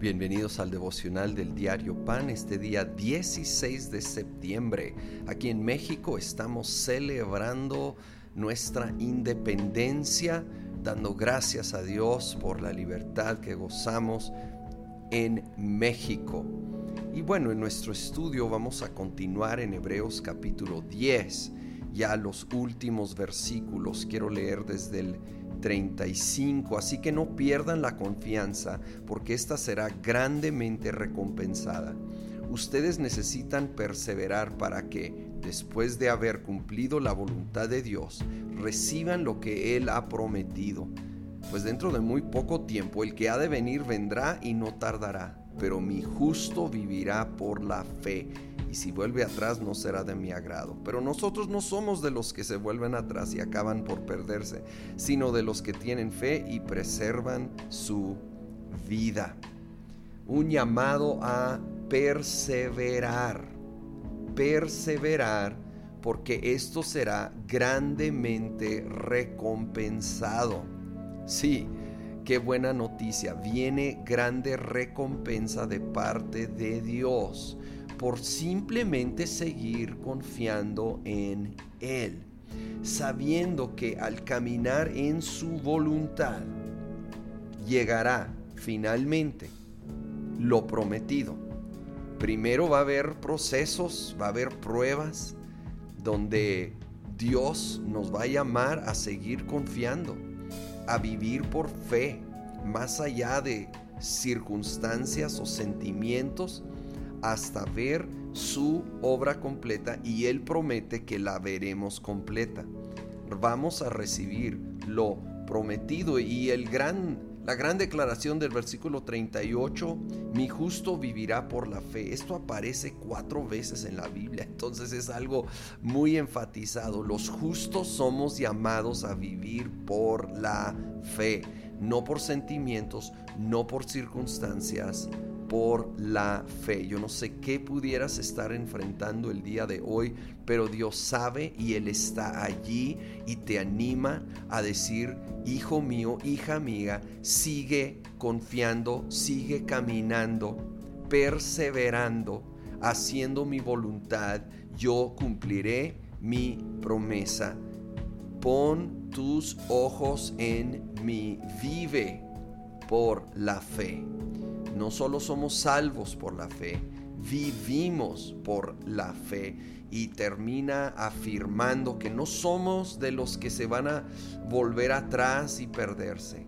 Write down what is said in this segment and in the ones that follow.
Bienvenidos al devocional del diario Pan este día 16 de septiembre. Aquí en México estamos celebrando nuestra independencia, dando gracias a Dios por la libertad que gozamos en México. Y bueno, en nuestro estudio vamos a continuar en Hebreos capítulo 10, ya los últimos versículos. Quiero leer desde el 35. Así que no pierdan la confianza, porque esta será grandemente recompensada. Ustedes necesitan perseverar para que, después de haber cumplido la voluntad de Dios, reciban lo que Él ha prometido. Pues dentro de muy poco tiempo el que ha de venir vendrá y no tardará, pero mi justo vivirá por la fe y si vuelve atrás no será de mi agrado. Pero nosotros no somos de los que se vuelven atrás y acaban por perderse, sino de los que tienen fe y preservan su vida. Un llamado a perseverar, perseverar, porque esto será grandemente recompensado. Sí, qué buena noticia, viene grande recompensa de parte de Dios por simplemente seguir confiando en Él, sabiendo que al caminar en su voluntad llegará finalmente lo prometido. Primero va a haber procesos, va a haber pruebas donde Dios nos va a llamar a seguir confiando, a vivir por fe, más allá de circunstancias o sentimientos hasta ver su obra completa y Él promete que la veremos completa. Vamos a recibir lo prometido y el gran, la gran declaración del versículo 38, mi justo vivirá por la fe. Esto aparece cuatro veces en la Biblia, entonces es algo muy enfatizado. Los justos somos llamados a vivir por la fe, no por sentimientos, no por circunstancias, por la fe. Yo no sé qué pudieras estar enfrentando el día de hoy, pero Dios sabe y Él está allí y te anima a decir, hijo mío, hija mía, sigue confiando, sigue caminando, perseverando, haciendo mi voluntad, yo cumpliré mi promesa. Pon tus ojos en mí, vive por la fe no solo somos salvos por la fe, vivimos por la fe y termina afirmando que no somos de los que se van a volver atrás y perderse.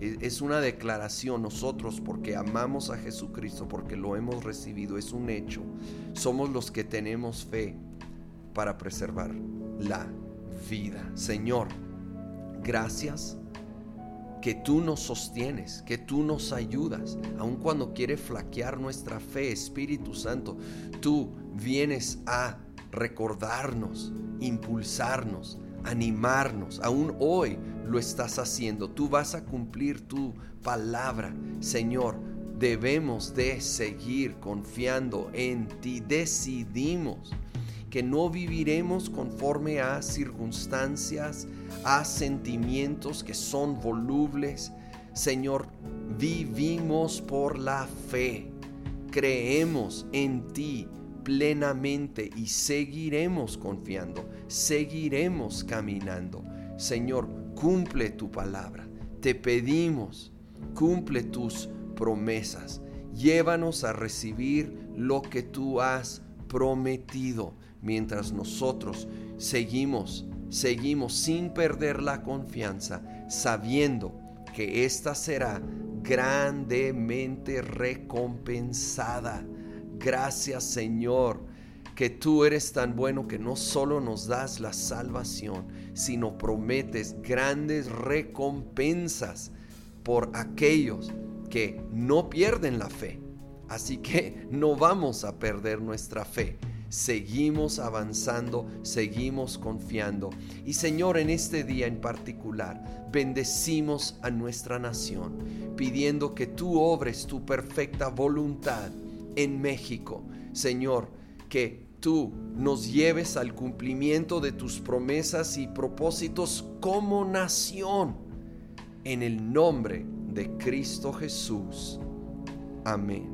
E, es una declaración nosotros porque amamos a Jesucristo, porque lo hemos recibido, es un hecho. Somos los que tenemos fe para preservar la vida. Señor, gracias que tú nos sostienes, que tú nos ayudas, aun cuando quiere flaquear nuestra fe, Espíritu Santo, tú vienes a recordarnos, impulsarnos, animarnos. Aún hoy lo estás haciendo. Tú vas a cumplir tu palabra. Señor, debemos de seguir confiando en ti. Decidimos que no viviremos conforme a circunstancias, a sentimientos que son volubles. Señor, vivimos por la fe, creemos en ti plenamente y seguiremos confiando, seguiremos caminando. Señor, cumple tu palabra. Te pedimos, cumple tus promesas. Llévanos a recibir lo que tú has prometido mientras nosotros seguimos, seguimos sin perder la confianza, sabiendo que esta será grandemente recompensada. Gracias Señor, que tú eres tan bueno que no solo nos das la salvación, sino prometes grandes recompensas por aquellos que no pierden la fe. Así que no vamos a perder nuestra fe seguimos avanzando, seguimos confiando. Y Señor, en este día en particular, bendecimos a nuestra nación, pidiendo que tú obres tu perfecta voluntad en México. Señor, que tú nos lleves al cumplimiento de tus promesas y propósitos como nación. En el nombre de Cristo Jesús. Amén.